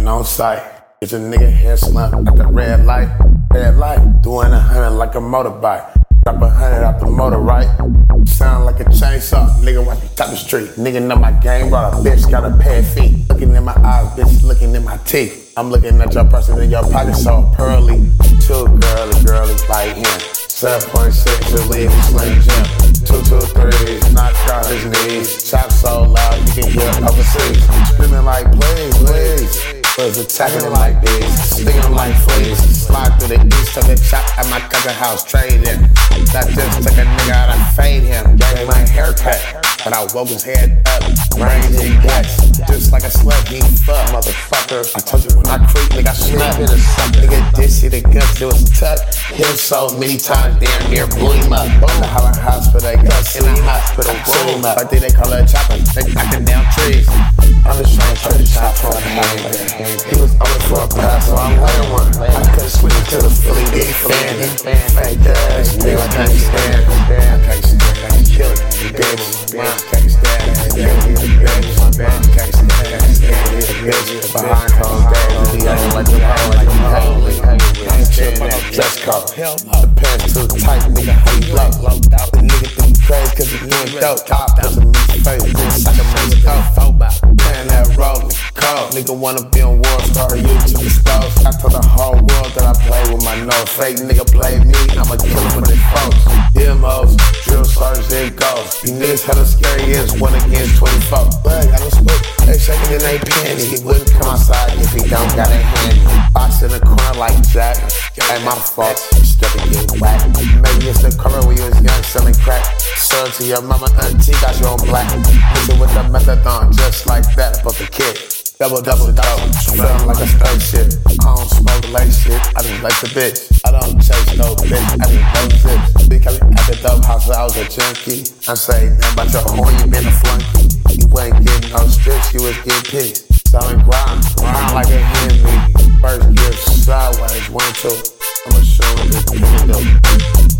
been on sight. It's a nigga head slump at the red light. Red light, doing a hundred like a motorbike. Drop a hundred out the motor, right? Sound like a chainsaw, nigga watch me top the street. Nigga know my game, brought a bitch, got a pair of feet. Looking in my eyes, bitch, looking in my teeth. I'm looking at your person in your pocket, so pearly. Too girly, girly, like him. 7.6 to leave him slim jim. Two, knock out his knees. Chop so loud, you can hear overseas. Screaming like, please, please. Was attacking him like this, stinging like fleas. Slide through the east, took a chop at my cousin's house, trade him. That just took a nigga out and fade him. Gave my haircut, but I woke his head up. Brains and guts, just like a slut, he fuck, motherfucker. I told you when I creep, nigga, I snap in a suck. Nigga, this see the guts, it was tough. Hit him so many times, damn near blew him up. In the hospital, guts in the hospital, him up. I think they call it D fan. Fake ass, nigga, I can't stand. I can't stand, I can kill it. Bitch, bitch, can't stand. Bitch, bitch, can't stand. Bitch, behind closed doors, he acting like a hoe, like. I ain't code. The pants too tight, nigga, how you blow? The nigga think crazy cause he doing dope. Top does a meat face, bitch, like a man's coat. Playing that rolling cold. Nigga wanna be on war star, YouTube stove. I told the whole world that I play with my nose. Fake nigga play me, I'ma kill him with the folks. Demos, drill sergeants, there goes. You niggas hella scary as one against 24. But I don't spook, they shaking in they panties. He wouldn't come outside if he don't got a handy. Box in the corner like Jack. Ain't my fault, step and get whacked. Maybe it's the when you was young selling crack. Son to your mama auntie, got you own black. Listen with the methadone, just like that, but the kid. Double, double, double. Feeling like a spaceship. I don't smoke like shit. I just like the bitch. I don't chase no bitch. I just don't zips. Big Kelly at the dope house, I was a junkie. I say nothing about your horn, you been a flunky. You ain't getting no strips, you was getting pissed. Selling grind, grind like a Henry. First gear sideways, one, two. I'ma show you.